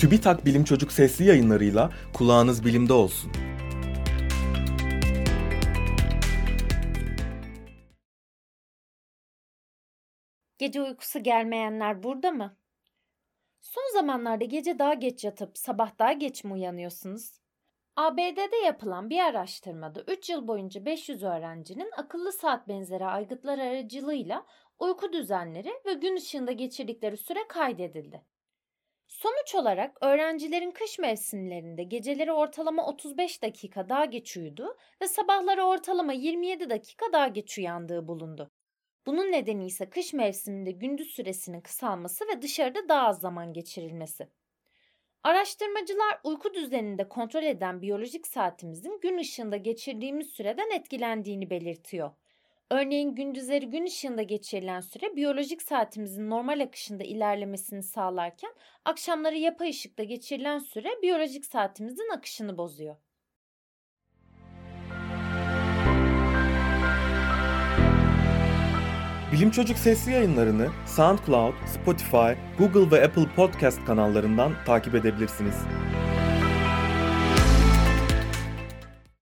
TÜBİTAK Bilim Çocuk sesli yayınlarıyla kulağınız bilimde olsun. Gece uykusu gelmeyenler burada mı? Son zamanlarda gece daha geç yatıp sabah daha geç mi uyanıyorsunuz? ABD'de yapılan bir araştırmada 3 yıl boyunca 500 öğrencinin akıllı saat benzeri aygıtlar aracılığıyla uyku düzenleri ve gün ışığında geçirdikleri süre kaydedildi. Sonuç olarak öğrencilerin kış mevsimlerinde geceleri ortalama 35 dakika daha geç uyudu ve sabahları ortalama 27 dakika daha geç uyandığı bulundu. Bunun nedeni ise kış mevsiminde gündüz süresinin kısalması ve dışarıda daha az zaman geçirilmesi. Araştırmacılar uyku düzeninde kontrol eden biyolojik saatimizin gün ışığında geçirdiğimiz süreden etkilendiğini belirtiyor. Örneğin gündüzleri gün ışığında geçirilen süre biyolojik saatimizin normal akışında ilerlemesini sağlarken akşamları yapay ışıkta geçirilen süre biyolojik saatimizin akışını bozuyor. Bilim Çocuk sesli yayınlarını SoundCloud, Spotify, Google ve Apple Podcast kanallarından takip edebilirsiniz.